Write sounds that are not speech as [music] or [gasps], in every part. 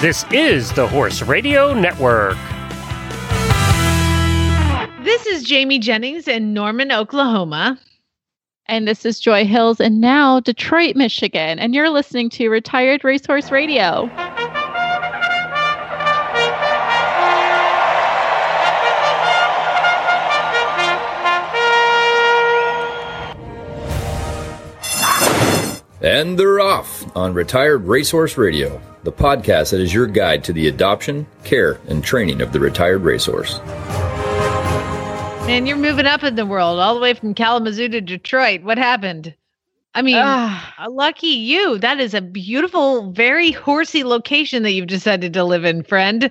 This is the Horse Radio Network. This is Jamie Jennings in Norman, Oklahoma. And this is Joy Hills and now Detroit, Michigan. And you're listening to Retired Racehorse Radio. And they're off on Retired Racehorse Radio, the podcast that is your guide to the adoption, care, and training of the retired racehorse. Man, you're moving up in the world, all the way from Kalamazoo to Detroit. What happened? I mean, uh, lucky you. That is a beautiful, very horsey location that you've decided to live in, friend.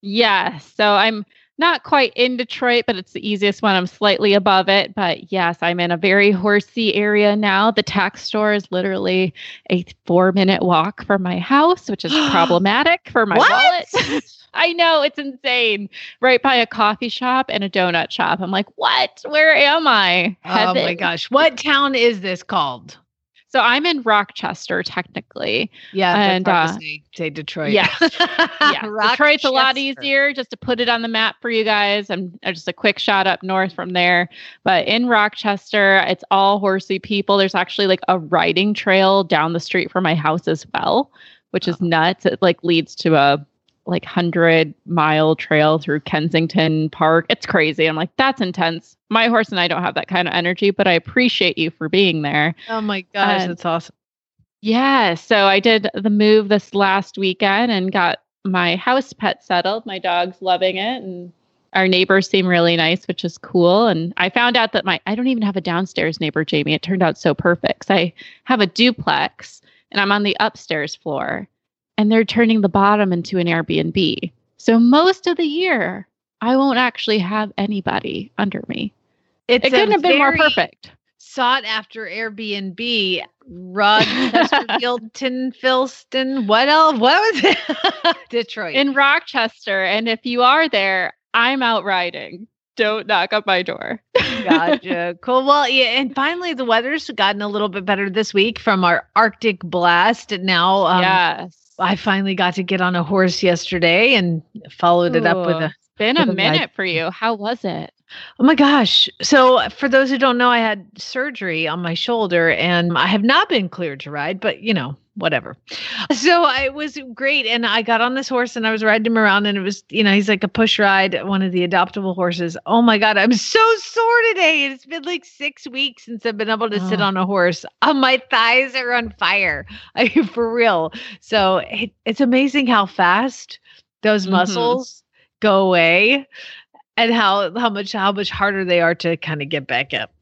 Yeah. So I'm not quite in Detroit, but it's the easiest one. I'm slightly above it. But yes, I'm in a very horsey area now. The tax store is literally a four minute walk from my house, which is [gasps] problematic for my what? wallet. [laughs] I know it's insane. Right by a coffee shop and a donut shop. I'm like, what? Where am I? Heaven. Oh my gosh. What town is this called? So I'm in Rochester, technically. Yeah, and uh, say, say, Detroit. Yeah, [laughs] [laughs] yeah. Detroit's a lot easier just to put it on the map for you guys. I'm just a quick shot up north from there. But in Rochester, it's all horsey people. There's actually like a riding trail down the street from my house as well, which is oh. nuts. It like leads to a like 100 mile trail through Kensington Park. It's crazy. I'm like, that's intense. My horse and I don't have that kind of energy, but I appreciate you for being there. Oh my gosh, and that's awesome. Yeah. So I did the move this last weekend and got my house pet settled. My dog's loving it. And our neighbors seem really nice, which is cool. And I found out that my, I don't even have a downstairs neighbor, Jamie. It turned out so perfect. So I have a duplex and I'm on the upstairs floor and they're turning the bottom into an Airbnb. So most of the year, I won't actually have anybody under me. It's it couldn't have been more perfect. Sought after Airbnb, Rod Chesterfieldton, [laughs] Philston. What else? What was it? [laughs] Detroit. In Rochester. And if you are there, I'm out riding don't knock on my door. [laughs] gotcha. Cool. Well, yeah, and finally the weather's gotten a little bit better this week from our Arctic blast. Now, um, yes, I finally got to get on a horse yesterday and followed Ooh, it up with a. It's been a minute for you. How was it? Oh my gosh. So, for those who don't know, I had surgery on my shoulder and I have not been cleared to ride, but you know, whatever. So it was great. And I got on this horse and I was riding him around and it was, you know, he's like a push ride, one of the adoptable horses. Oh my God. I'm so sore today. It's been like six weeks since I've been able to oh. sit on a horse. Oh, my thighs are on fire. [laughs] I mean, for real. So it, it's amazing how fast those mm-hmm. muscles go away and how, how much, how much harder they are to kind of get back up.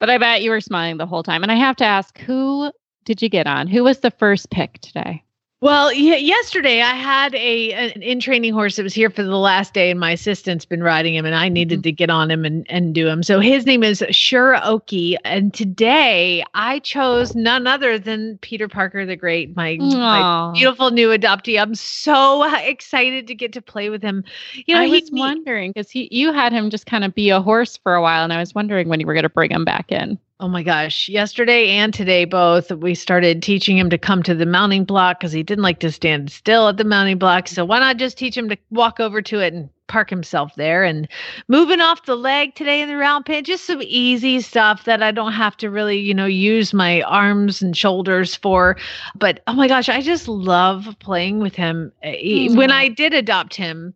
But I bet you were smiling the whole time. And I have to ask, who did you get on? Who was the first pick today? Well, yeah, yesterday I had a an in training horse that was here for the last day, and my assistant's been riding him, and I needed mm-hmm. to get on him and, and do him. So his name is Shura Oki, and today I chose none other than Peter Parker the Great, my, my beautiful new adoptee. I'm so excited to get to play with him. You know, I was wondering because he you had him just kind of be a horse for a while, and I was wondering when you were going to bring him back in. Oh my gosh. Yesterday and today, both, we started teaching him to come to the mounting block because he didn't like to stand still at the mounting block. So why not just teach him to walk over to it and park himself there and moving off the leg today in the round pen just some easy stuff that i don't have to really you know use my arms and shoulders for but oh my gosh i just love playing with him mm-hmm. when i did adopt him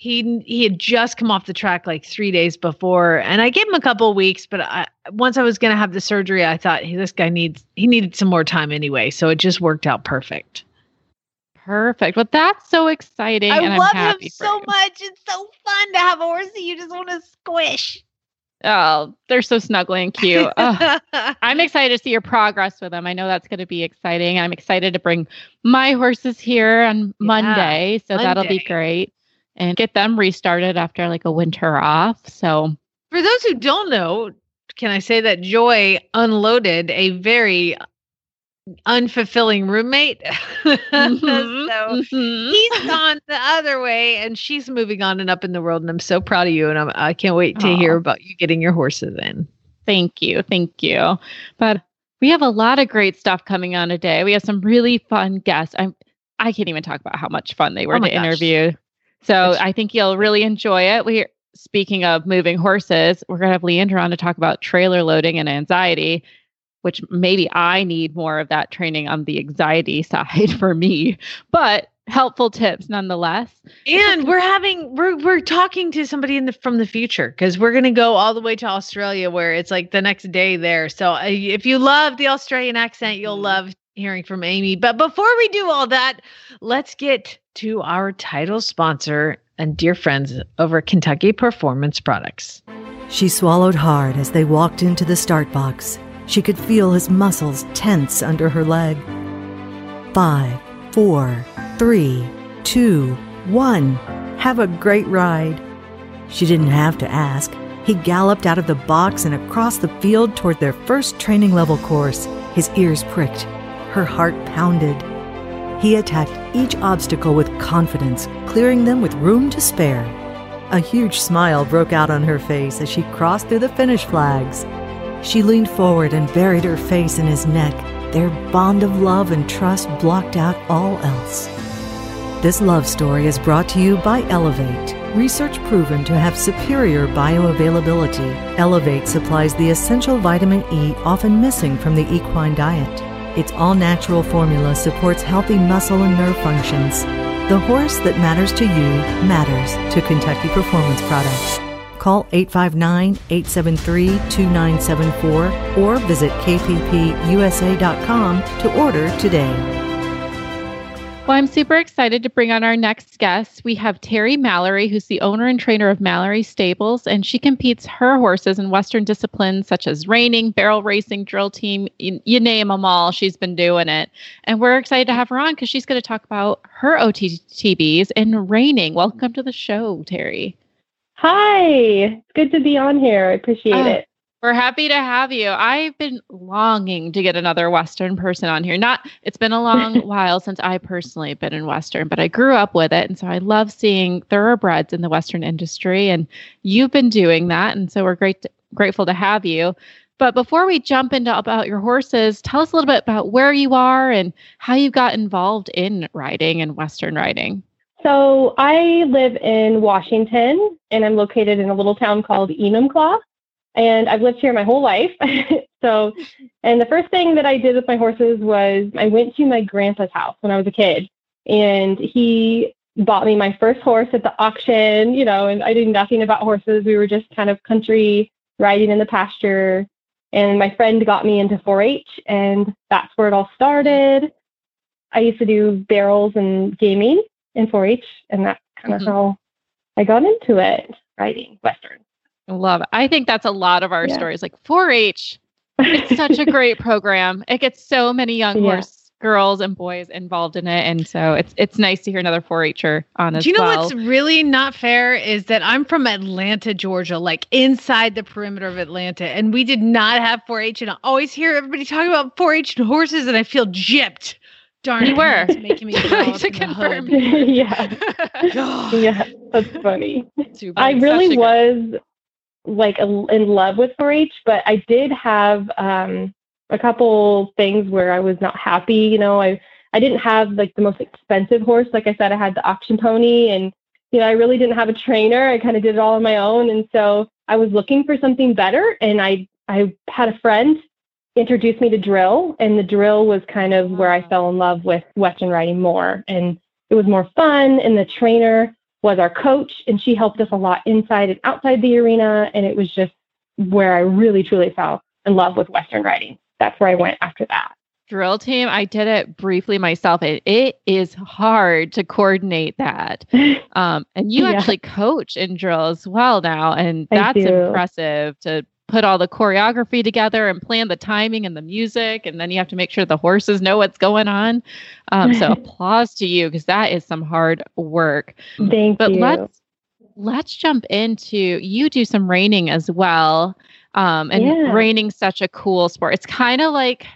he he had just come off the track like three days before and i gave him a couple weeks but I, once i was going to have the surgery i thought hey, this guy needs he needed some more time anyway so it just worked out perfect perfect well that's so exciting i love him so much it's so fun to have a horse that you just want to squish Oh, they're so snuggly and cute. [laughs] I'm excited to see your progress with them. I know that's going to be exciting. I'm excited to bring my horses here on yeah, Monday, so Monday. that'll be great and get them restarted after like a winter off. So, for those who don't know, can I say that Joy unloaded a very unfulfilling roommate? Mm-hmm, [laughs] so mm-hmm. he's gone the other way and she's moving on and up in the world. And I'm so proud of you. And I'm, I can't wait to Aww. hear about you getting your horses in. Thank you. Thank you. But we have a lot of great stuff coming on today. We have some really fun guests. I'm I can't even talk about how much fun they were Oh to gosh. interview. So I think you'll really enjoy it. We speaking of moving horses, we're gonna have Leander on to talk about trailer loading and anxiety, which maybe I need more of that training on the anxiety [laughs] side for me, but helpful tips nonetheless. And we're having we're we're talking to somebody in the from the future because we're gonna go all the way to Australia where it's like the next day there. So uh, if you love the Australian accent, you'll Mhm. love hearing from Amy. But before we do all that, let's get to our title sponsor and dear friends over Kentucky Performance Products. She swallowed hard as they walked into the start box. She could feel his muscles tense under her leg. Five, four, three, two, one. Have a great ride. She didn't have to ask. He galloped out of the box and across the field toward their first training level course. His ears pricked. Her heart pounded. He attacked each obstacle with confidence, clearing them with room to spare. A huge smile broke out on her face as she crossed through the finish flags. She leaned forward and buried her face in his neck. Their bond of love and trust blocked out all else. This love story is brought to you by Elevate. Research proven to have superior bioavailability, Elevate supplies the essential vitamin E often missing from the equine diet. Its all natural formula supports healthy muscle and nerve functions. The horse that matters to you matters to Kentucky Performance Products. Call 859 873 2974 or visit kppusa.com to order today. Well, I'm super excited to bring on our next guest. We have Terry Mallory, who's the owner and trainer of Mallory Stables, and she competes her horses in Western disciplines such as reining, barrel racing, drill team, you, you name them all. She's been doing it. And we're excited to have her on because she's going to talk about her OTTBs and reining. Welcome to the show, Terry. Hi, it's good to be on here. I appreciate Ah. it. We're happy to have you. I've been longing to get another Western person on here. Not, it's been a long [laughs] while since I personally been in Western, but I grew up with it. And so I love seeing thoroughbreds in the Western industry. And you've been doing that. And so we're great, grateful to have you. But before we jump into about your horses, tell us a little bit about where you are and how you got involved in riding and Western riding. So I live in Washington, and I'm located in a little town called Enumclaw, and I've lived here my whole life. [laughs] so, and the first thing that I did with my horses was I went to my grandpa's house when I was a kid, and he bought me my first horse at the auction. You know, and I knew nothing about horses. We were just kind of country riding in the pasture. And my friend got me into 4-H, and that's where it all started. I used to do barrels and gaming in 4-H, and that's kind of Mhm. how I got into it, riding Western. Love it. I think that's a lot of our Yeah. stories. Like 4 H, it's such a great [laughs] program. It gets so many young Yeah. horse girls and boys involved in it, and so it's it's nice to hear another 4-H'er on as Do you know well. what's really not fair is that I'm from Atlanta, Georgia, like inside the perimeter of Atlanta, and we did not have 4-H. And I always hear everybody talking about 4-H and horses, and I feel gypped. Darn You it, were. making me [laughs] To confirm. [laughs] yeah, yeah, that's funny. I really was like in love with 4-H, but I did have um, a couple things where I was not happy. You know, I I didn't have like the most expensive horse. Like I said, I had the auction pony, and you know, I really didn't have a trainer. I kind of did it all on my own, and so I was looking for something better. And I I had a friend introduce me to drill, and the drill was kind of where I fell in love with Western riding more, and it was more fun. And the trainer was our coach, and she helped us a lot inside and outside the arena. And it was just where I really truly fell in love with Western riding. That's where I went after that. drill team. I did it briefly myself. It, it is hard to coordinate that. [laughs] Um, and you Yeah. actually coach in drill as well now, and that's impressive to put all the choreography together and plan the timing and the music, and then you have to make sure the horses know what's going on. Um, so [laughs] applause to you because that is some hard work. Thank But you. But let's let's jump into you do some reining as well, um, and Yeah. reining such a cool sport. It's kind of like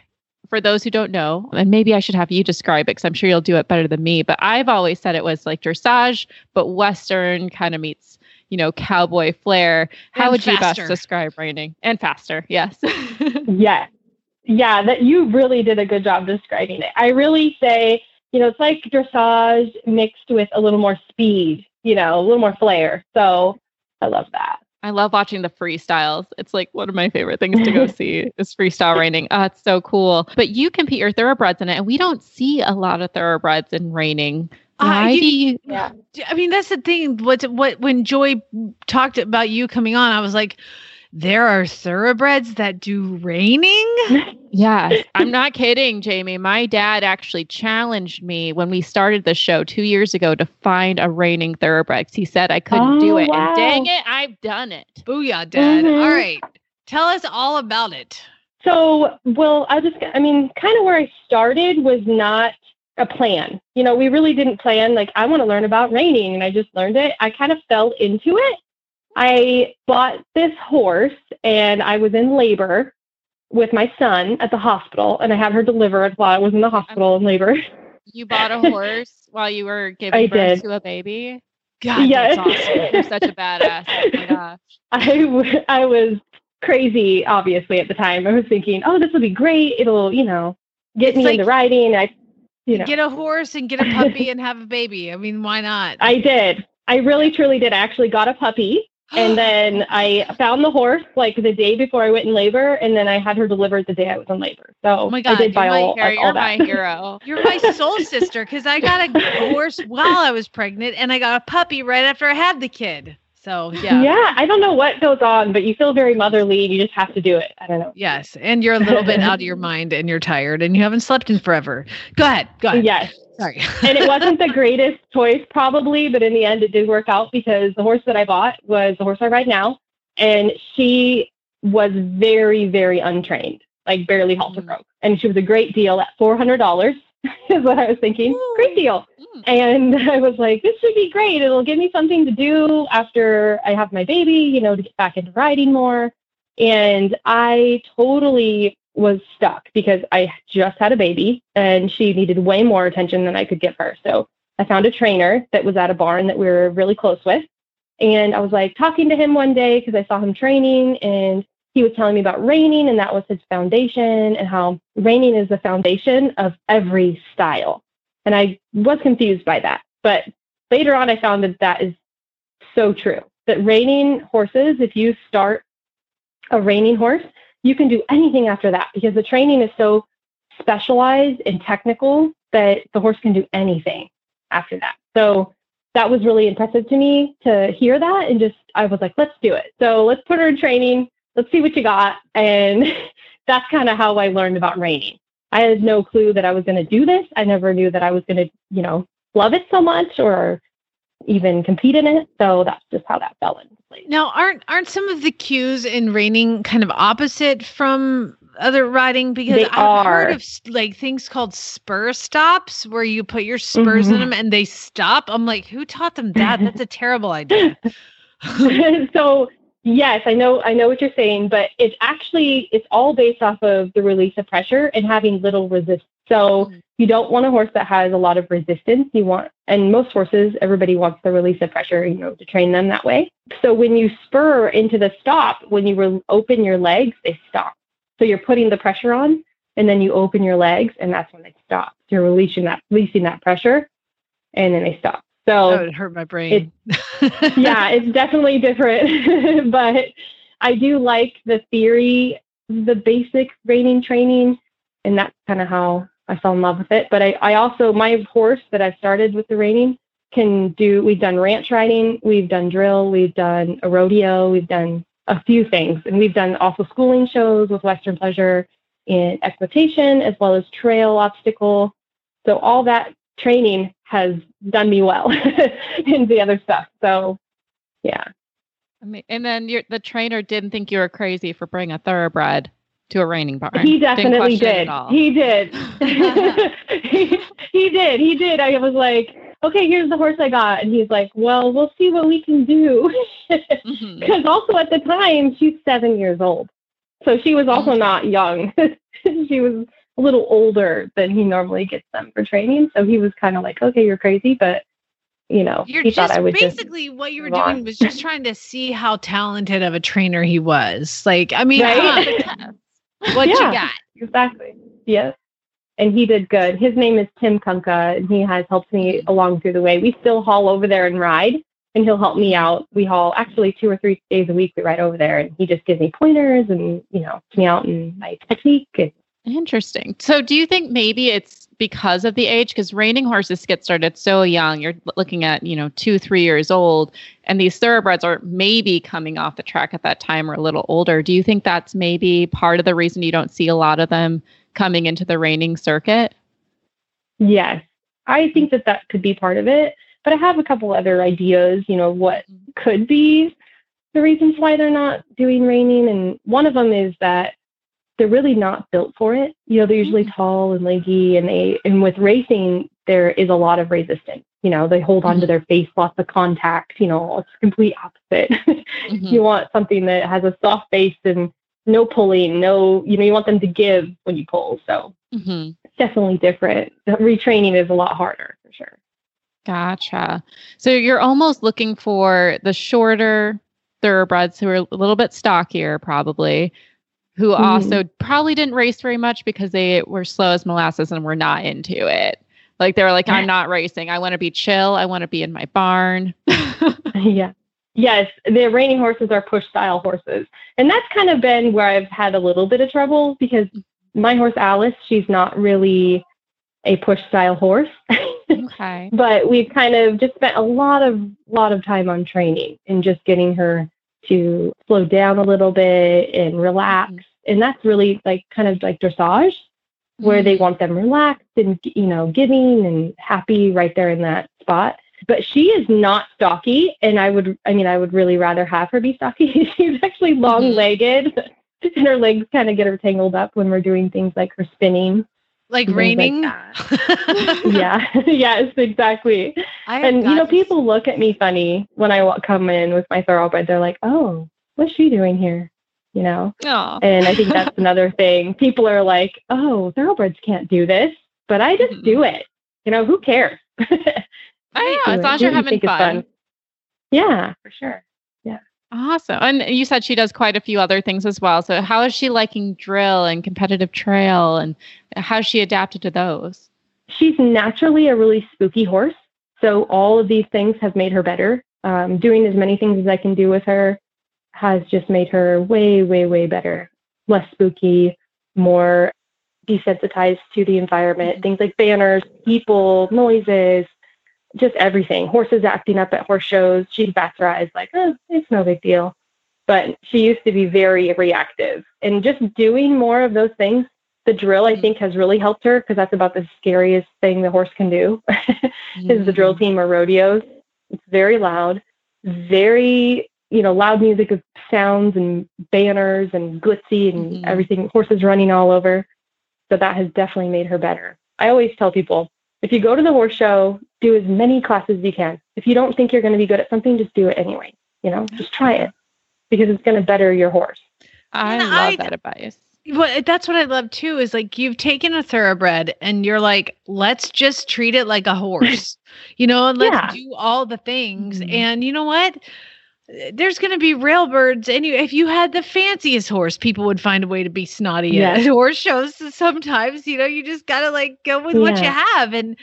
for those who don't know, and maybe I should have you describe it because I'm sure you'll do it better than me. But I've always said it was like dressage, but Western kind of meets, you know, cowboy flair. How And would you best describe reining? And faster, yes. [laughs] Yes. Yeah, that you really did a good job describing it. I really say you know, it's like dressage mixed with a little more speed, you know, a little more flair. So I love that. I love watching the freestyles. It's like one of my favorite things to go [laughs] see is freestyle reining. Oh, ah, it's so cool. But you compete your thoroughbreds in it, and we don't see a lot of thoroughbreds in reining. Uh, you- do you? Yeah. I mean, that's the thing. What what when Joy talked about you coming on, I was like, there are thoroughbreds that do reining. [laughs] Yeah, I'm not kidding, Jamie. My dad actually challenged me when we started the show two years ago to find a reining thoroughbred. He said I couldn't do Oh, it, wow. and dang it, I've done it. Booyah, Dad! Mhm. All right, tell us all about it. So, well, I just, I mean, kind of where I started was not a plan. You know, we really didn't plan, like, I want to learn about reining, and I just learned it. I kind of fell into it. I bought this horse, and I was in labor with my son at the hospital, and I had her delivered while I was in the hospital in labor. You bought a horse [laughs] while you were giving I birth did. to a baby. God, Yes. that's awesome. You're such a badass. Oh my. [laughs] I, w- I was crazy, obviously, at the time. I was thinking, oh, this will be great. It'll, you know, get It's me like- into riding. I, you know, Get a horse and get a puppy [laughs] and have a baby. I mean, why not? I did. I really, truly did. I actually got a puppy. And [gasps] then I found the horse like the day before I went in labor, and then I had her delivered the day I was in labor. So Oh my I God, did buy all, Harry, all you're that. my hero. [laughs] You're my soul sister because I got a horse while I was pregnant and I got a puppy right after I had the kid. So [laughs] yeah. yeah. I don't know what goes on, but you feel very motherly, and you just have to do it. I don't know. Yes, and you're a little bit out of your [laughs] mind and you're tired and you haven't slept in forever. Go ahead. Go ahead. Yes. Sorry. and it [laughs] wasn't the greatest choice probably, but in the end it did work out because the horse that I bought was the horse I ride now, and she was very, very untrained, like barely halter Mm. broke, and she was a great deal at four hundred dollars. [laughs] Is what I was thinking. Ooh. Great deal. Mm. And [laughs] I was like, this should be great. It'll give me something to do after I have my baby, you know, to get back into riding more. And I totally was stuck because I just had a baby and she needed way more attention than I could give her. So I found a trainer that was at a barn that we were really close with. And I was like talking to him one day because I saw him training and he was telling me about reining and that was his foundation and how reining is the foundation of every style. And I was confused by that. But later on, I found that that is so true. That reining horses, if you start a reining horse, you can do anything after that because the training is so specialized and technical that the horse can do anything after that. So that was really impressive to me to hear that and just I was like, let's do it. So let's put her in training. Let's see what you got. And [laughs] that's kind of how I learned about reining. I had no clue that I was going to do this. I never knew that I was going to, you know, love it so much or even compete in it. So that's just how that fell into place. Now, aren't aren't some of the cues in reining kind of opposite from other riding? Because They I've heard of like things called spur stops, where you put your spurs in Mhm. them and they stop. I'm like, who taught them that? That's a terrible [laughs] idea. [laughs] so yes, I know I know what you're saying, but it's actually it's all based off of the release of pressure and having little resistance. So Mhm. you don't want a horse that has a lot of resistance. You want and most horses, everybody wants the release of pressure, you know, to train them that way. So when you spur into the stop, when you re- open your legs, they stop. So you're putting the pressure on and then you open your legs and that's when they stop. You're releasing that releasing that pressure and then they stop. So that would hurt my brain. yeah, [laughs] it's definitely different, [laughs] but I do like the theory, the basic reining training, and that's kind of how I fell in love with it. But I, I also, my horse that I started with the reining can do, we've done ranch riding, we've done drill, we've done a rodeo, we've done a few things, and we've done also schooling shows with Western Pleasure in equitation as well as trail obstacle. So all that training has done me well [laughs] in the other stuff. So yeah. And then your the trainer didn't think you were crazy for bringing a thoroughbred to a reining barn. He definitely did. He did. [laughs] [laughs] he, he did. He did. I was like, okay, here's the horse I got. And he's like, well, we'll see what we can do. Because also at the time, she's seven years old. So she was also Mhm. not young. she was a little older than he normally gets them for training. So he was kind of like, okay, you're crazy. But, you know, You're he just thought I would just. basically what you were move on. doing was just trying to see how talented of a trainer he was. Like, I mean, Right? [laughs] what Yeah. you got? Exactly. Yes. and he did good. His name is Tim Kunka, and he has helped me along through the way. We still haul over there and ride, and he'll help me out. We haul actually two or three days a week. We ride over there, and he just gives me pointers and you know, me out and my technique. And, Interesting. So, do you think maybe it's because of the age? Because reining horses get started so young. You're looking at, you know, two, three years old, and these thoroughbreds are maybe coming off the track at that time or a little older. Do you think that's maybe part of the reason you don't see a lot of them coming into the reining circuit? yes, I think that that could be part of it. But I have a couple other ideas. You know, what mm-hmm. could be the reasons why they're not doing reining, and one of them is that they're really not built for it. You know, they're usually tall and leggy, and they and with racing there is a lot of resistance. You know, they hold on to their face, lots of contact. You know, it's complete opposite. [laughs] Mhm. you want something that has a soft face and no pulling, no, you know, you want them to give when you pull. So Mhm. it's definitely different. The retraining is a lot harder for sure. Gotcha. So you're almost looking for the shorter thoroughbreds who are a little bit stockier, probably, who Mhm. also probably didn't race very much because they were slow as molasses and were not into it. Like they were like, I'm not racing. I want to be chill. I want to be in my barn. [laughs] yeah. Yes, the reining horses are push style horses. And that's kind of been where I've had a little bit of trouble because my horse Alice, she's not really a push style horse. [laughs] okay. but we've kind of just spent a lot of lot of time on training and just getting her to slow down a little bit and relax. Mm-hmm. And that's really like kind of like dressage where they mm-hmm. want them relaxed and you know giving and happy right there in that spot. But she is not stocky and i would i mean i would really rather have her be stocky. [laughs] She's actually mm-hmm. long legged [laughs] and her legs kind of get her tangled up when we're doing things like her spinning Like Things like raining. [laughs] yeah [laughs] yes exactly I and you know people look at me funny when i wa- come in with my thoroughbred they're like oh what's she doing here you know Aw. and I think [laughs] that's another thing. People are like, oh, thoroughbreds can't do this, but I just Mhm. do it. You know, who cares? I know, as long as you're having is fun. Yeah, for sure. Awesome. And you said she does quite a few other things as well. So how is she liking drill and competitive trail and how's she adapted to those? She's naturally a really spooky horse. So all of these things have made her better. Um, doing as many things as I can do with her has just made her way, way, way better. Less spooky, more desensitized to the environment. Things like banners, people, noises, just everything. Horses acting up at horse shows. She'd bats her eyes like, oh, it's no big deal. But she used to be very reactive. And just doing more of those things, the drill, I think, has really helped her because that's about the scariest thing the horse can do [laughs] is the drill team or rodeos. It's very loud, very, you know, loud music of sounds and banners and glitzy and Mhm. everything, horses running all over. So that has definitely made her better. I always tell people if you go to the horse show, do as many classes as you can. If you don't think you're going to be good at something, just do it anyway. You know, just try it because it's going to better your horse. I And love I- that advice. Well, that's what I love too. Is like you've taken a thoroughbred and you're like, let's just treat it like a horse, [laughs] you know, and let's Yeah. do all the things. Mhm. And you know what? There's going to be railbirds, and you, if you had the fanciest horse, people would find a way to be snotty Yes. at [laughs] horse shows. Sometimes, you know, you just gotta like go with what you have, and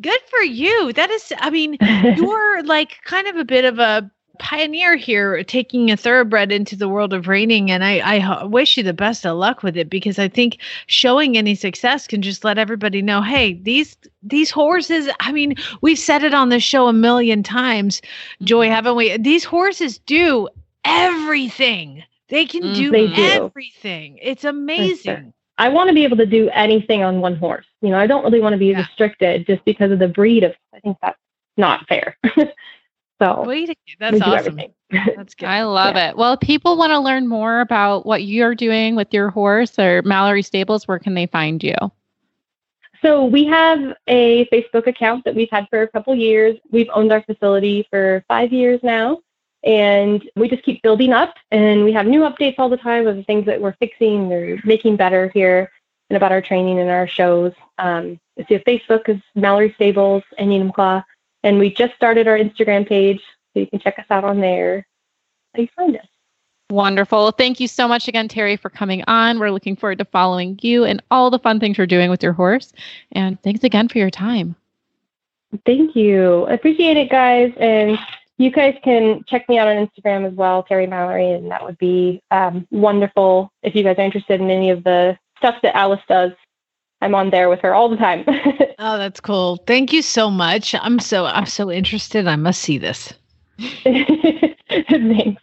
good for you. That is, I mean, [laughs] you're like kind of a bit of a pioneer here taking a thoroughbred into the world of reining and I, I wish you the best of luck with it because i think showing any success can just let everybody know hey these these horses i mean we've said it on the show a million times joy mm-hmm. haven't we these horses do everything they can do mm-hmm. They do. everything it's amazing I want to be able to do anything on one horse. You know, I don't really want to be Yeah. restricted just because of the breed of. I think that's not fair. [laughs] so Wait, that's awesome [laughs] that's good I love it. Well, if people want to learn more about what you're doing with your horse or Mallory Stables, where can they find you? So we have a Facebook account that we've had for a couple years. We've owned our facility for five years now, and we just keep building up. And we have new updates all the time of the things that we're fixing or making better here, and about our training and our shows. Um, so Facebook is Mallory Stables and Enumclaw, and we just started our Instagram page, so you can check us out on there. How you find us? Wonderful. Thank you so much again, Terry, for coming on. We're looking forward to following you and all the fun things you're doing with your horse. And thanks again for your time. Thank you. I appreciate it, guys. And you guys can check me out on Instagram as well, Terry Mallory, and that would be um, wonderful if you guys are interested in any of the stuff that Alice does. I'm on there with her all the time. [laughs] oh, that's cool. Thank you so much. I'm so I'm so interested. I must see this. [laughs] Thanks.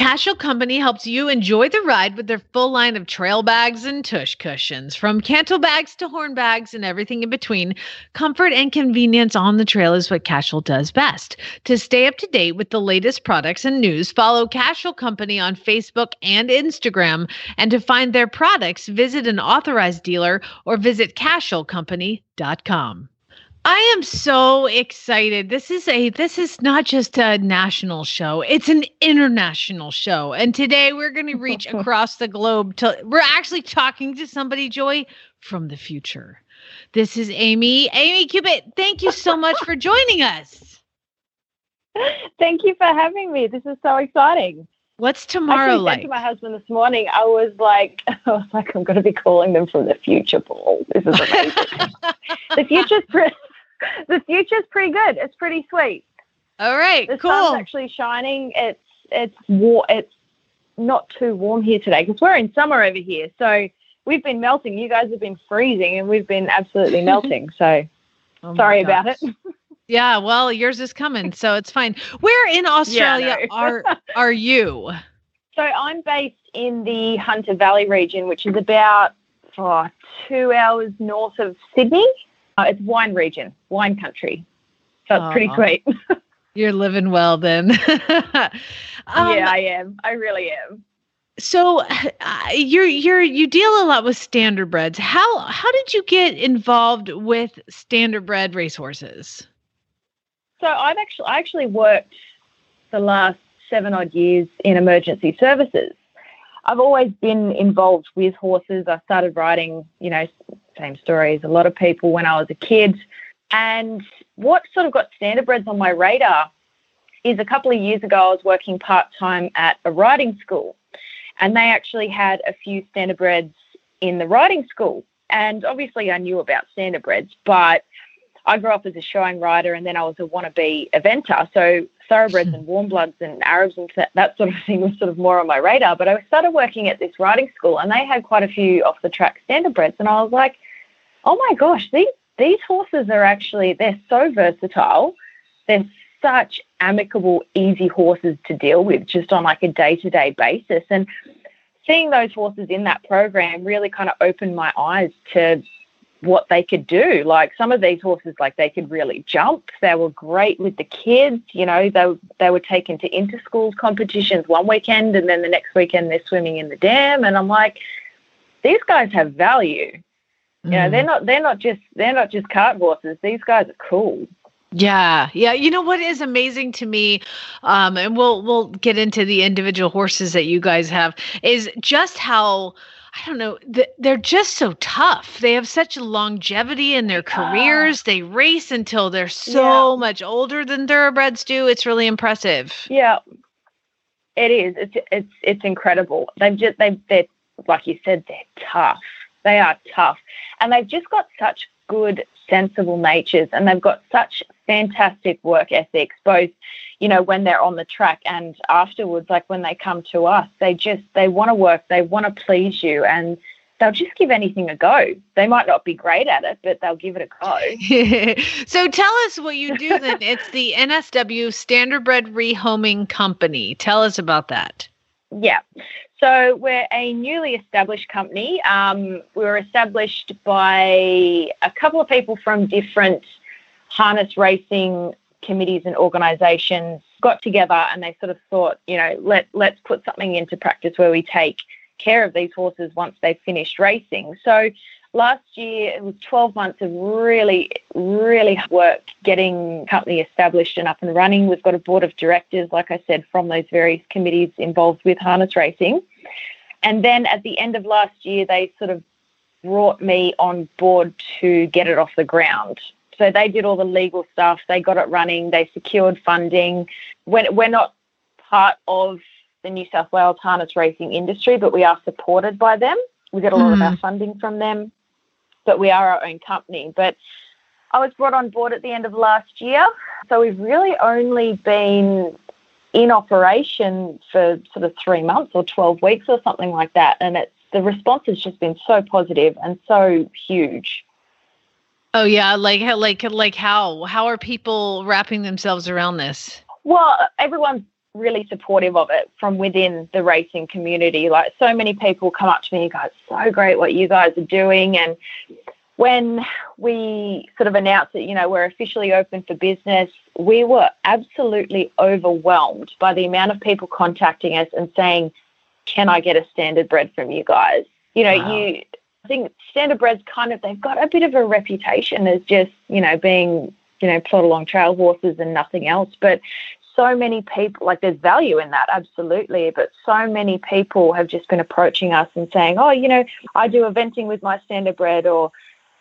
Cashel Company helps you enjoy the ride with their full line of trail bags and tush cushions. From cantle bags to horn bags and everything in between, comfort and convenience on the trail is what Cashel does best. To stay up to date with the latest products and news, follow Cashel Company on Facebook and Instagram. And to find their products, visit an authorized dealer or visit cashelcompany.com. I am so excited. This is a this is not just a national show. It's an international show. And today we're going to reach [laughs] across the globe to we're actually talking to somebody joy from the future. This is Amy. Amy Cubit, thank you so much for [laughs] joining us. Thank you for having me. This is so exciting. What's tomorrow I like? to my husband this morning, I was like, [laughs] I was like, I'm going to be calling them from the future, Paul. This is amazing. the future's pretty, [laughs] the future's pretty good. It's pretty sweet. All right, the cool. sun's actually shining. It's it's war. It's not too warm here today because we're in summer over here. So we've been melting. You guys have been freezing, and we've been absolutely [laughs] melting. So Oh sorry about it. [laughs] Yeah, well, yours is coming, so it's fine. Where in Australia no. are are you? So I'm based in the Hunter Valley region, which is about oh, two hours north of Sydney. Uh, it's wine region, wine country. So it's pretty Aw. sweet. [laughs] You're living well then. [laughs] Um, yeah, I am. I really am. So uh, you're you're you deal a lot with standardbreds. How how did you get involved with standardbred racehorses? So I've actually I actually worked the last seven odd years in emergency services. I've always been involved with horses. I started riding, you know, same story as a lot of people when I was a kid. And what sort of got standardbreds on my radar is a couple of years ago I was working part time at a riding school, and they actually had a few standardbreds in the riding school. And obviously I knew about standardbreds, but I grew up as a showing rider and then I was a wannabe eventer. So thoroughbreds and warm bloods and Arabs and that, sort of thing was sort of more on my radar. But I started working at this riding school and they had quite a few off the track standardbreds. And I was like, oh my gosh, these, these horses are actually, they're so versatile. They're such amicable, easy horses to deal with just on like a day to day basis. And seeing those horses in that program really kind of opened my eyes to what they could do. Like some of these horses, like they could really jump. They were great with the kids. You know, they they were taken to inter-schools competitions one weekend, and then the next weekend they're swimming in the dam. And I'm like, these guys have value. You know, they're not they're not just they're not just cart horses. These guys are cool. Yeah, yeah. You know what is amazing to me, um, and we'll we'll get into the individual horses that you guys have, is just how I don't know. They're just so tough. They have such longevity in their careers. They race until they're so much older than thoroughbreds do. It's really impressive. Yeah, it is. It's it's it's incredible. They've just they they're like you said, they're tough. They are tough, and they've just got such good, sensible natures, and they've got such fantastic work ethics. Both, you know, when they're on the track and afterwards, like when they come to us, they just they want to work. They want to please you, and they'll just give anything a go. They might not be great at it, but they'll give it a go. [laughs] so tell us what you do then. It's the NSW Standardbred Rehoming Company. Tell us about that. Yeah. So we're a newly established company. Um, we were established by a couple of people from different harness racing committees and organisations got together and they sort of thought, you know, let let's put something into practice where we take care of these horses once they've finished racing. So last year it was 12 months of really, really hard work getting company established and up and running. We've got a board of directors, like I said, from those various committees involved with harness racing. And then at the end of last year, they sort of brought me on board to get it off the ground. So they did all the legal stuff, they got it running, they secured funding. When we're not part of the New South Wales harness racing industry, but we are supported by them. We get a lot mm. of our funding from them, but we are our own company. But I was brought on board at the end of last year, so we've really only been in operation for sort of three months or 12 weeks or something like that. And it's the response has just been so positive and so huge. Oh yeah, like like like how how are people wrapping themselves around this? Well, everyone's really supportive of it from within the racing community. Like so many people come up to me, you guys, so great what you guys are doing. And when we sort of announced that, you know, we're officially open for business, we were absolutely overwhelmed by the amount of people contacting us and saying, Can I get a standardbred from you guys? You know, wow. you I think standard breds kind of they've got a bit of a reputation as just, you know, being, you know, plod along trail horses and nothing else. But so many people like there's value in that absolutely but so many people have just been approaching us and saying oh you know i do eventing with my standard bred or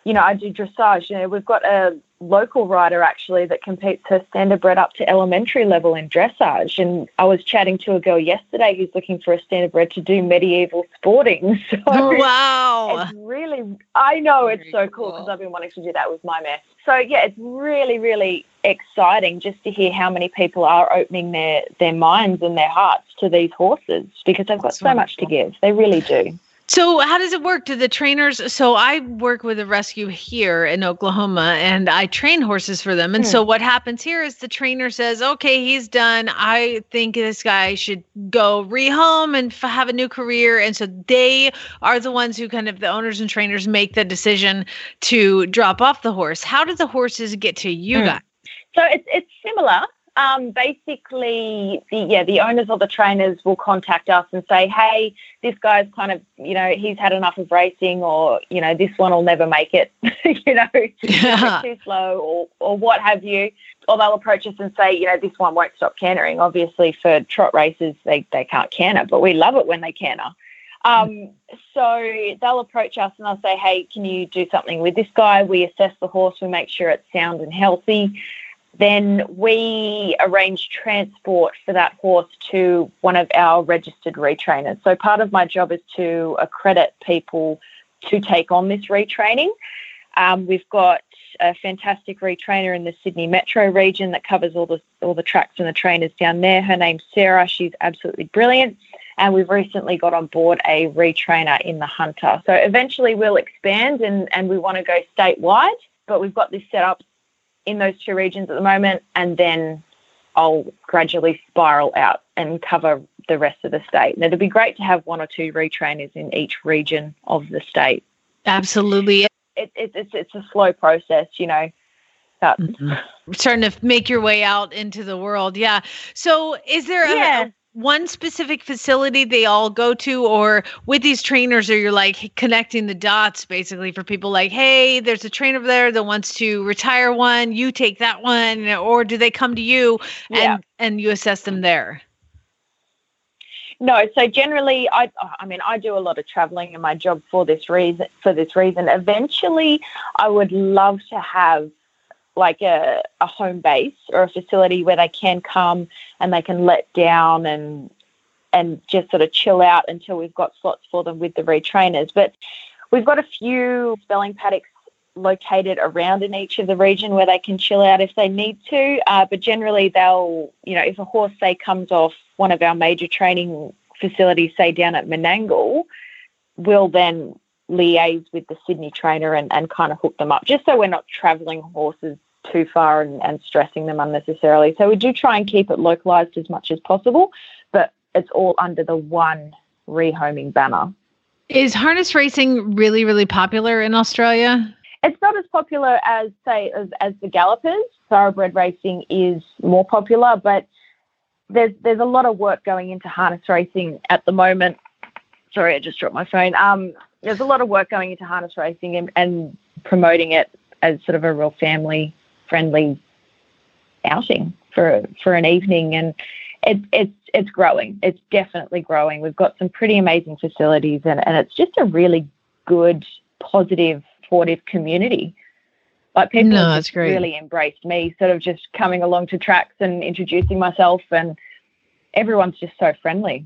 you know i do dressage you know we've got a local rider actually that competes her standard bred up to elementary level in dressage. And I was chatting to a girl yesterday who's looking for a standard bred to do medieval sporting. [laughs] So oh, wow. It's really, I know Very it's so cool because cool. I've been wanting to do that with my mare. So yeah, it's really, really exciting just to hear how many people are opening their, their minds and their hearts to these horses because they've got That's so wonderful. much to give. They really do. So how does it work? Do the trainers? So I work with a rescue here in Oklahoma, and I train horses for them. And hmm. so what happens here is the trainer says, "Okay, he's done. I think this guy should go rehome and f- have a new career." And so they are the ones who kind of the owners and trainers make the decision to drop off the horse. How do the horses get to you hmm. guys? So it's it's similar. Um, basically, the, yeah, the owners or the trainers will contact us and say, "Hey, this guy's kind of, you know, he's had enough of racing, or you know, this one will never make it, [laughs] you know, yeah. too slow, or or what have you." Or they'll approach us and say, "You know, this one won't stop cantering." Obviously, for trot races, they they can't canter, but we love it when they canter. Um, so they'll approach us and they'll say, "Hey, can you do something with this guy?" We assess the horse, we make sure it's sound and healthy then we arrange transport for that horse to one of our registered retrainers. So part of my job is to accredit people to take on this retraining. Um, we've got a fantastic retrainer in the Sydney metro region that covers all the all the tracks and the trainers down there. Her name's Sarah. She's absolutely brilliant. And we've recently got on board a retrainer in the Hunter. So eventually we'll expand and, and we want to go statewide, but we've got this set up in those two regions at the moment, and then I'll gradually spiral out and cover the rest of the state. And it'd be great to have one or two retrainers in each region of the state. Absolutely. It, it, it's, it's a slow process, you know. But mm-hmm. starting to make your way out into the world. Yeah. So, is there yeah. One specific facility they all go to or with these trainers or you're like connecting the dots basically for people like hey there's a trainer there that wants to retire one. You take that one or do they come to you yeah. and and you assess them there? No so generally i i mean i do a lot of traveling in my job for this reason for this reason. Eventually i would love to have like a, a home base or a facility where they can come and they can let down and and just sort of chill out until we've got slots for them with the retrainers. But we've got a few spelling paddocks located around in each of the region where they can chill out if they need to. Uh, but generally, they'll, you know, if a horse, say, comes off one of our major training facilities, say down at Menangle, we'll then liaise with the Sydney trainer and, and kind of hook them up, just so we're not travelling horses too far and, and stressing them unnecessarily. So we do try and keep it localized as much as possible, but it's all under the one rehoming banner. Is harness racing really, really popular in Australia? It's not as popular as, say, as, as the gallopers. Thoroughbred racing is more popular, but there's there's a lot of work going into harness racing at the moment. Sorry, I just dropped my phone. Um, there's a lot of work going into harness racing and, and promoting it as sort of a real family friendly outing for for an evening, and it's it's it's growing. It's definitely growing. We've got some pretty amazing facilities, and and it's just a really good, positive, supportive community. Like people no, have really embraced me, sort of just coming along to tracks and introducing myself, and everyone's just so friendly.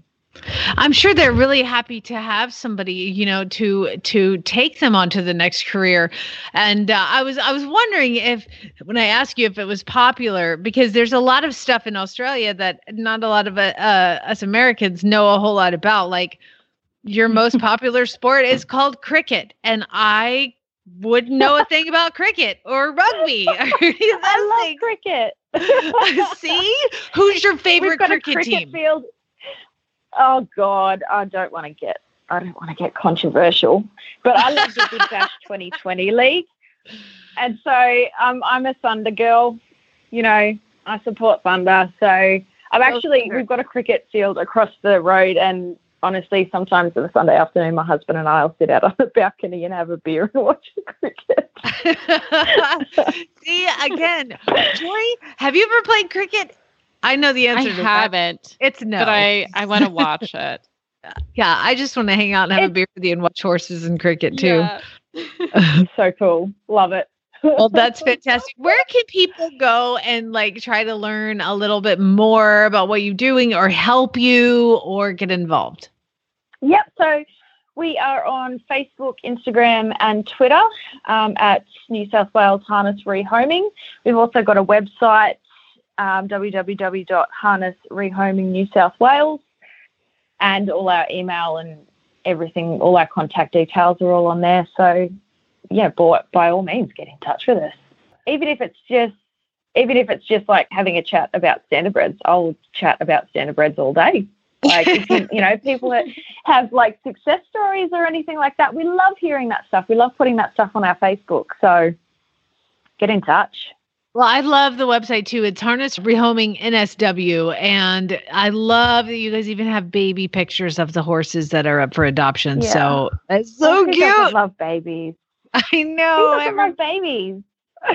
I'm sure they're really happy to have somebody, you know, to to take them onto the next career. And uh, I was I was wondering if when I asked you if it was popular because there's a lot of stuff in Australia that not a lot of uh, uh us Americans know a whole lot about. Like your most [laughs] popular sport is called cricket, and I wouldn't know a thing about cricket or rugby. [laughs] [laughs] I love cricket. See, who's your favorite cricket, cricket team? field. Oh God, I don't want to get I don't want to get controversial, but I love the Big Bash [laughs] 2020 league, and so um, I'm a Thunder girl. You know, I support Thunder, so I'm actually we've got a cricket field across the road, and honestly, sometimes on a Sunday afternoon, my husband and I will sit out on the balcony and have a beer and [laughs] watch the cricket. [laughs] See again, Joy. Have you ever played cricket? I know the I answer to haven't, It's no. but I I want to watch [laughs] it. yeah, I just want to hang out and have a beer with you and watch horses and cricket too. Yeah. [laughs] so cool, love it. well, that's fantastic. Where can people go and like try to learn a little bit more about what you're doing, or help you, or get involved? Yep. So we are on Facebook, Instagram, and Twitter um, at New South Wales Harness Rehoming. We've also got a website, um, www.harnessrehoming New South Wales, and all our email and everything, all our contact details are all on there. So, yeah, by, by all means, get in touch with us. Even if it's just even if it's just like having a chat about standard standardbreds, I'll chat about standard standardbreds all day. Like, you, you know, people that have like success stories or anything like that, we love hearing that stuff. We love putting that stuff on our Facebook. So get in touch. Well, I love the website too. It's Harness Rehoming NSW. And I love that you guys even have baby pictures of the horses that are up for adoption. Yeah. So it's so cute. love babies. [laughs] I know. every- love babies?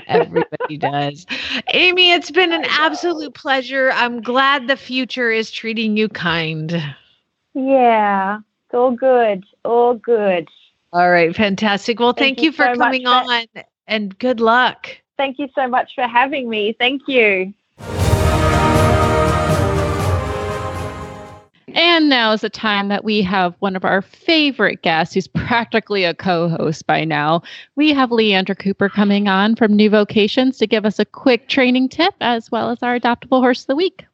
Everybody [laughs] does. Amy, it's been an absolute pleasure. I'm glad the future is treating you kind. Yeah, it's all good. All good. All right, fantastic. Well, thank, Thank you, you for so coming on and good luck. Thank you so much for having me. Thank you. And now is the time that we have one of our favorite guests, who's practically a co host by now. We have Leandra Cooper coming on from New Vocations to give us a quick training tip as well as our adoptable horse of the week.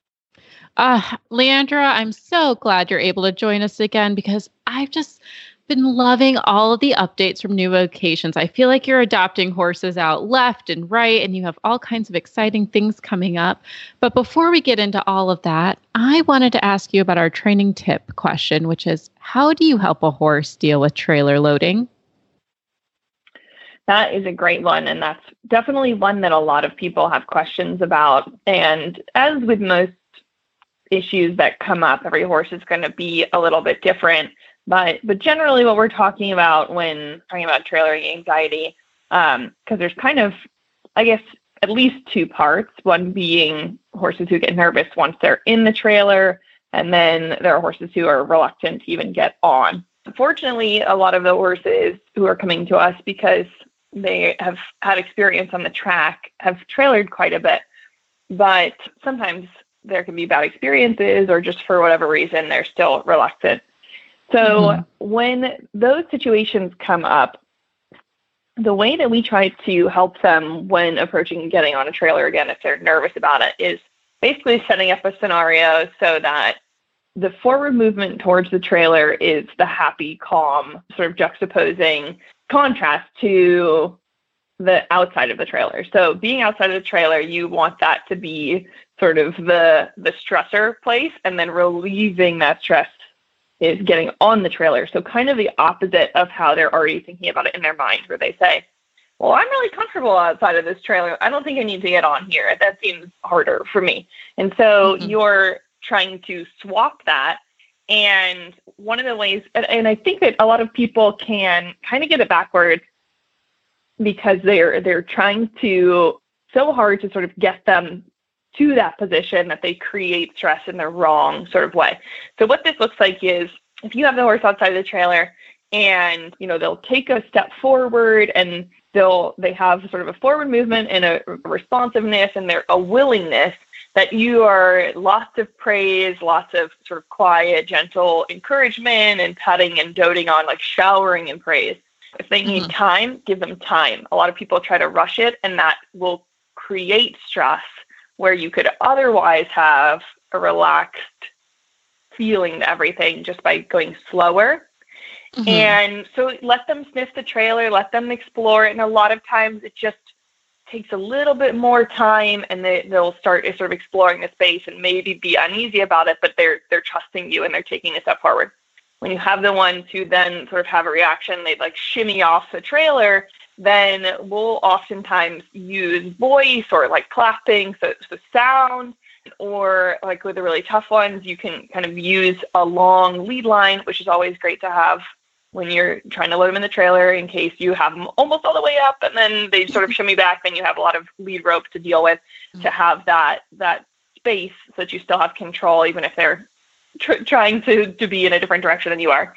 Uh, Leandra, I'm so glad you're able to join us again because I've just been loving all of the updates from New Vocations. I feel like you're adopting horses out left and right, and you have all kinds of exciting things coming up. But before we get into all of that, I wanted to ask you about our training tip question, which is how do you help a horse deal with trailer loading? That is a great one. And that's definitely one that a lot of people have questions about. And as with most issues that come up, every horse is going to be a little bit different. But, but generally, what we're talking about when talking about trailering anxiety, um, because there's kind of, I guess, at least two parts. One being horses who get nervous once they're in the trailer, and then there are horses who are reluctant to even get on. Unfortunately, a lot of the horses who are coming to us because they have had experience on the track have trailered quite a bit, but sometimes there can be bad experiences or just for whatever reason they're still reluctant. So Mhm. when those situations come up, the way that we try to help them when approaching getting on a trailer again, if they're nervous about it, is basically setting up a scenario so that the forward movement towards the trailer is the happy, calm, sort of juxtaposing contrast to the outside of the trailer. So being outside of the trailer, you want that to be sort of the the stressor place and then relieving that stress is getting on the trailer. So kind of the opposite of how they're already thinking about it in their mind where they say, "Well, I'm really comfortable outside of this trailer. I don't think I need to get on here. That seems harder for me." And so Mhm. you're trying to swap that and one of the ways, and, and I think that a lot of people can kind of get it backwards because they're they're trying to so hard to sort of get them to that position that they create stress in the wrong sort of way. So what this looks like is if you have the horse outside of the trailer and you know they'll take a step forward and they'll they have sort of a forward movement and a responsiveness and they're a willingness that you are lots of praise, lots of sort of quiet, gentle encouragement and petting and doting on, like showering in praise. If they need mm-hmm. time, give them time. A lot of people try to rush it, and that will create stress where you could otherwise have a relaxed feeling to everything just by going slower. Mm-hmm. And so let them sniff the trailer, let them explore it. And a lot of times it just takes a little bit more time and they, they'll start sort of exploring the space and maybe be uneasy about it, but they're they're trusting you and they're taking a step forward. When you have the ones who then sort of have a reaction, they like shimmy off the trailer, then we'll oftentimes use voice or like clapping, so, so sound or like with the really tough ones, you can kind of use a long lead line, which is always great to have when you're trying to load them in the trailer in case you have them almost all the way up and then they sort of [laughs] shimmy back. Then you have a lot of lead rope to deal with to mm-hmm. have that that space so that you still have control, even if they're tr- trying to to be in a different direction than you are.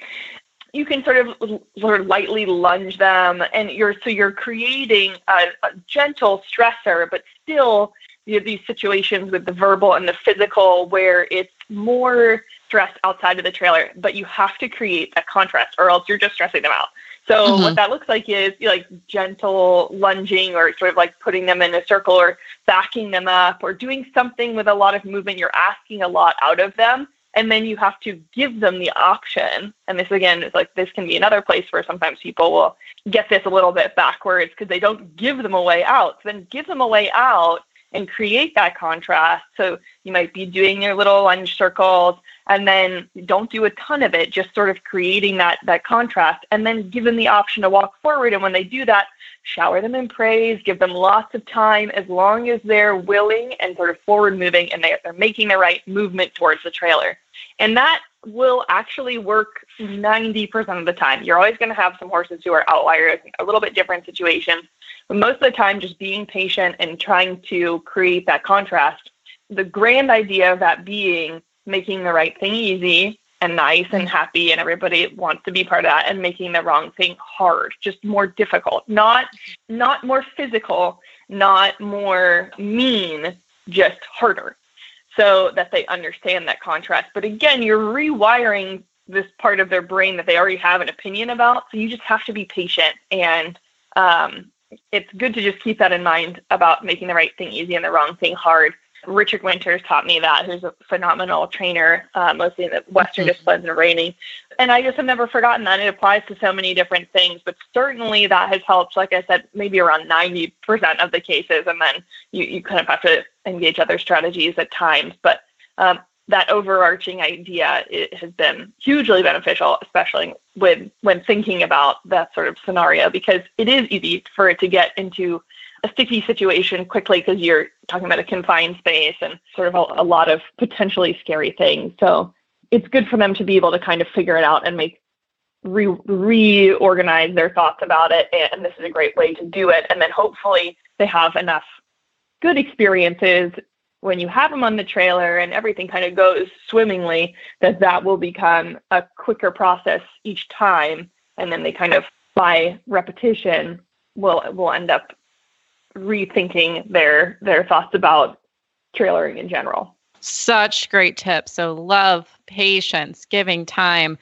You can sort of sort of lightly lunge them, and you're so you're creating a, a gentle stressor, but still you have these situations with the verbal and the physical where it's more stress outside of the trailer, but you have to create that contrast or else you're just stressing them out. So mm-hmm. what that looks like is like gentle lunging or sort of like putting them in a circle or backing them up or doing something with a lot of movement. You're asking a lot out of them. And then you have to give them the option. And this again is like this can be another place where sometimes people will get this a little bit backwards because they don't give them a way out. So then give them a way out and create that contrast. So you might be doing your little lunge circles and then don't do a ton of it, just sort of creating that that contrast and then give them the option to walk forward. And when they do that, shower them in praise, give them lots of time as long as they're willing and sort of forward moving and they, they're making the right movement towards the trailer. And that will actually work 90% of the time. You're always going to have some horses who are outliers, a little bit different situations. But most of the time, just being patient and trying to create that contrast. The grand idea of that being making the right thing easy and nice and happy and everybody wants to be part of that and making the wrong thing hard just more difficult not not more physical not more mean just harder so that they understand that contrast. But again you're rewiring this part of their brain that they already have an opinion about so you just have to be patient. And um, it's good to just keep that in mind about making the right thing easy and the wrong thing hard Richard Winters taught me that, who's a phenomenal trainer, uh, mostly in the Western mm-hmm. disciplines and reining. And I just have never forgotten that. It applies to so many different things, but certainly that has helped, like I said, maybe around 90% of the cases. And then you, you kind of have to engage other strategies at times. But um, that overarching idea it has been hugely beneficial, especially with when thinking about that sort of scenario, because it is easy for it to get into a sticky situation quickly because you're talking about a confined space and sort of a, a, lot of potentially scary things. So it's good for them to be able to kind of figure it out and make re- reorganize their thoughts about it. And this is a great way to do it. And then hopefully they have enough good experiences when you have them on the trailer and everything kind of goes swimmingly that that will become a quicker process each time and then they kind of by repetition will will end up rethinking their their thoughts about trailering in general. Such great tips. So love, patience, giving time.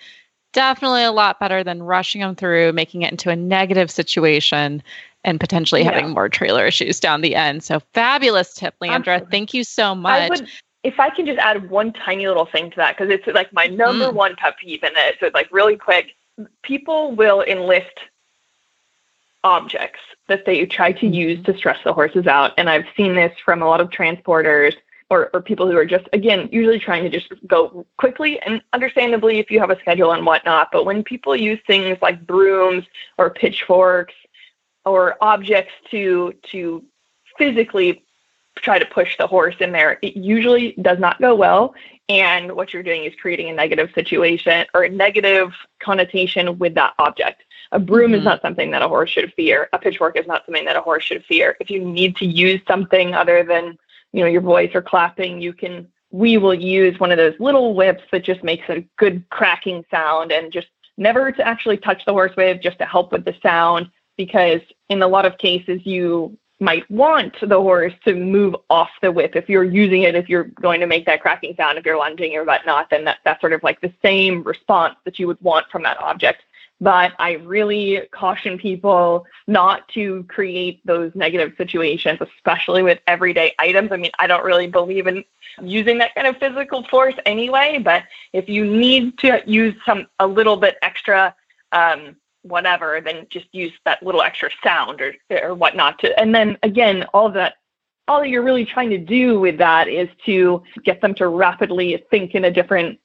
Definitely a lot better than rushing them through, making it into a negative situation and potentially yeah. having more trailer issues down the end. So fabulous tip, Leandra. Absolutely. Thank you so much. Would, if I can just add one tiny little thing to that, because it's like my number mm. one pet peeve in it. So it's like really quick. People will enlist objects that they try to use to stress the horses out. And I've seen this from a lot of transporters or, or people who are just, again, usually trying to just go quickly and understandably if you have a schedule and whatnot. But when people use things like brooms or pitchforks or objects to, to physically try to push the horse in there, it usually does not go well. And what you're doing is creating a negative situation or a negative connotation with that object. A broom mm-hmm. is not something that a horse should fear. A pitchfork is not something that a horse should fear. If you need to use something other than, you know, your voice or clapping, you can we will use one of those little whips that just makes a good cracking sound and just never to actually touch the horse with just to help with the sound because in a lot of cases you might want the horse to move off the whip if you're using it, if you're going to make that cracking sound, if you're lunging or whatnot, then that, that's sort of like the same response that you would want from that object. But I really caution people not to create those negative situations, especially with everyday items. I mean, I don't really believe in using that kind of physical force anyway, but if you need to use some a little bit extra um, whatever, then just use that little extra sound or or whatnot to. And then again, all that, all that you're really trying to do with that is to get them to rapidly think in a different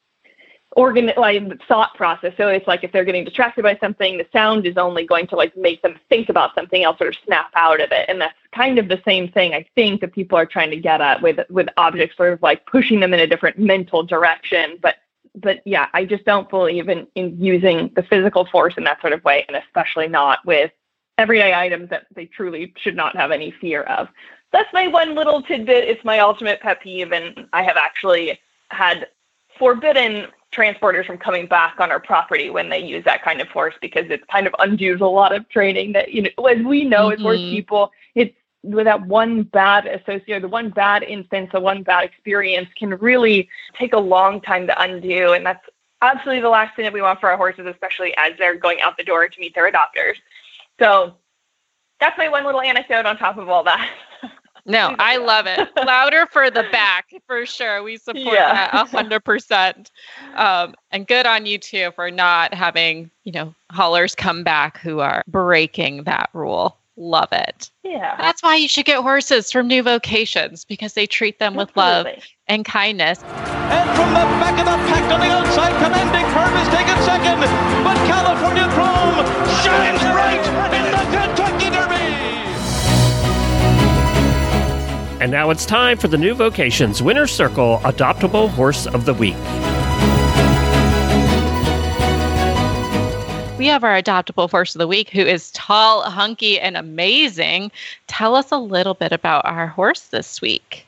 organ like thought process. So it's like if they're getting distracted by something, the sound is only going to like make them think about something else or snap out of it. And that's kind of the same thing I think that people are trying to get at with with objects, sort of like pushing them in a different mental direction, but but yeah, I just don't believe in, in using the physical force in that sort of way, and especially not with everyday items that they truly should not have any fear of. That's my one little tidbit. It's my ultimate pet peeve, and I have actually had forbidden transporters from coming back on our property when they use that kind of force because it kind of undoes a lot of training that you know as we know mm-hmm. as horse people it's with that one bad associate, the one bad instance, the one bad experience can really take a long time to undo. And that's absolutely the last thing that we want for our horses, especially as they're going out the door to meet their adopters. So that's my one little anecdote on top of all that. [laughs] No, I love it. [laughs] Louder for the back for sure. We support yeah. that a hundred percent. Um, and good on you too for not having, you know, haulers come back who are breaking that rule. Love it. Yeah. That's why you should get horses from new vocations because they treat them with love and kindness. And from the back of the pack on the outside, commanding curve is taken second, but California Chrome shines bright in the And now it's time for the new vocations Winner's Circle Adoptable Horse of the Week. we have our adoptable horse of the week who is tall, hunky, and amazing. Tell us a little bit about our horse this week.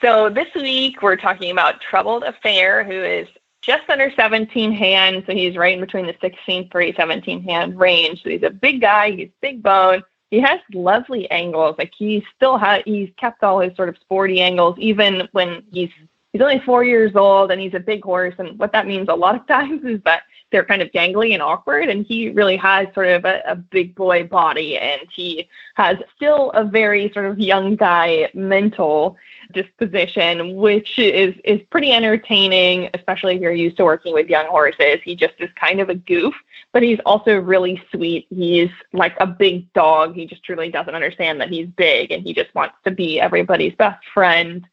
So, this week we're talking about Troubled Affair, who is just under 17 hands. So, he's right in between the 16 3, 17 hand range. So, he's a big guy, he's big bone. He has lovely angles. Like he still has, he's kept all his sort of sporty angles, even when he's he's only four years old and he's a big horse. And what that means a lot of [laughs] times is that they're kind of gangly and awkward. And he really has sort of a, a, big boy body and he has still a very sort of young guy mental disposition, which is, is pretty entertaining, especially if you're used to working with young horses. He just is kind of a goof, but he's also really sweet. He's like a big dog. He just truly doesn't understand that he's big and he just wants to be everybody's best friend.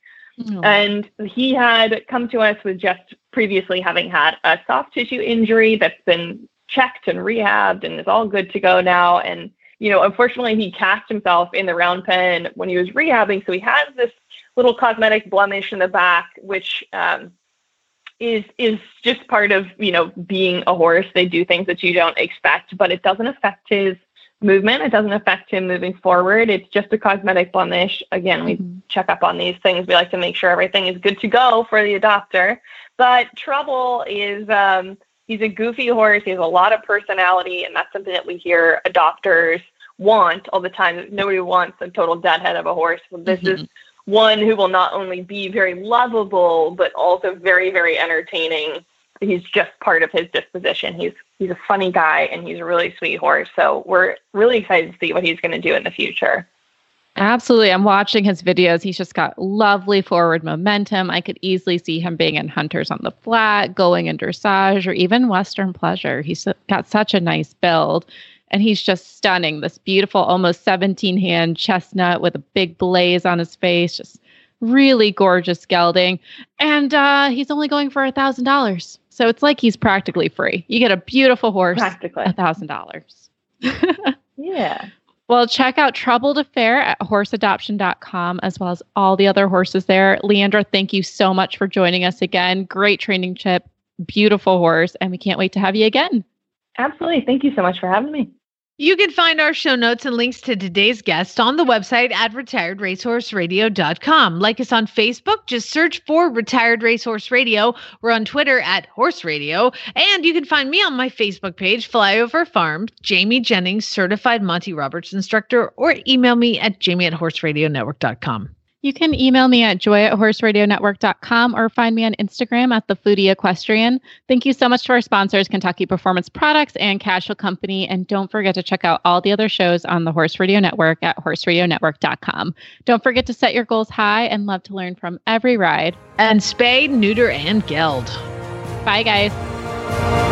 And he had come to us with just previously having had a soft tissue injury that's been checked and rehabbed and is all good to go now. And, you know, unfortunately, he cast himself in the round pen when he was rehabbing. So he has this little cosmetic blemish in the back, which um, is is just part of you know being a horse. They do things that you don't expect, but it doesn't affect his movement. It doesn't affect him moving forward. It's just a cosmetic blemish. Again, we mm-hmm. check up on these things. We like to make sure everything is good to go for the adopter. But Trouble is um, he's a goofy horse. He has a lot of personality, and that's something that we hear adopters want all the time. Nobody wants a total deadhead of a horse. Well, this mm-hmm. is one who will not only be very lovable, but also very, very entertaining he's just part of his disposition. He's he's a funny guy and he's a really sweet horse. So we're really excited to see what he's going to do in the future. Absolutely. I'm watching his videos. He's just got lovely forward momentum. I could easily see him being in Hunters on the Flat, going in dressage, or even Western Pleasure. He's got such a nice build. And he's just stunning. This beautiful, almost 17 hand chestnut with a big blaze on his face. Just really gorgeous gelding. And uh, he's only going for a $1,000. So it's like he's practically free. You get a beautiful horse, practically a thousand dollars. Yeah. [laughs] Well, check out Troubled Affair at horseadoption.com as well as all the other horses there. Leandra, thank you so much for joining us again. Great training chip, beautiful horse, and we can't wait to have you again. Absolutely. Thank you so much for having me. You can find our show notes and links to today's guest on the website at retiredracehorseradio.com. Like us on Facebook, just search for Retired Racehorse Radio. We're on Twitter at Horse Radio. And you can find me on my Facebook page, Flyover Farm, Jamie Jennings, certified Monty Roberts instructor, or email me at jamie at horseradionetwork.com. You can email me at joy at horseradionetwork.com or find me on Instagram at the foodie equestrian. Thank you so much to our sponsors, Kentucky Performance Products and Cashel Company. And don't forget to check out all the other shows on the Horse Radio Network at horseradionetwork.com. Don't forget to set your goals high and love to learn from every ride. And spay, neuter, and geld. Bye, guys.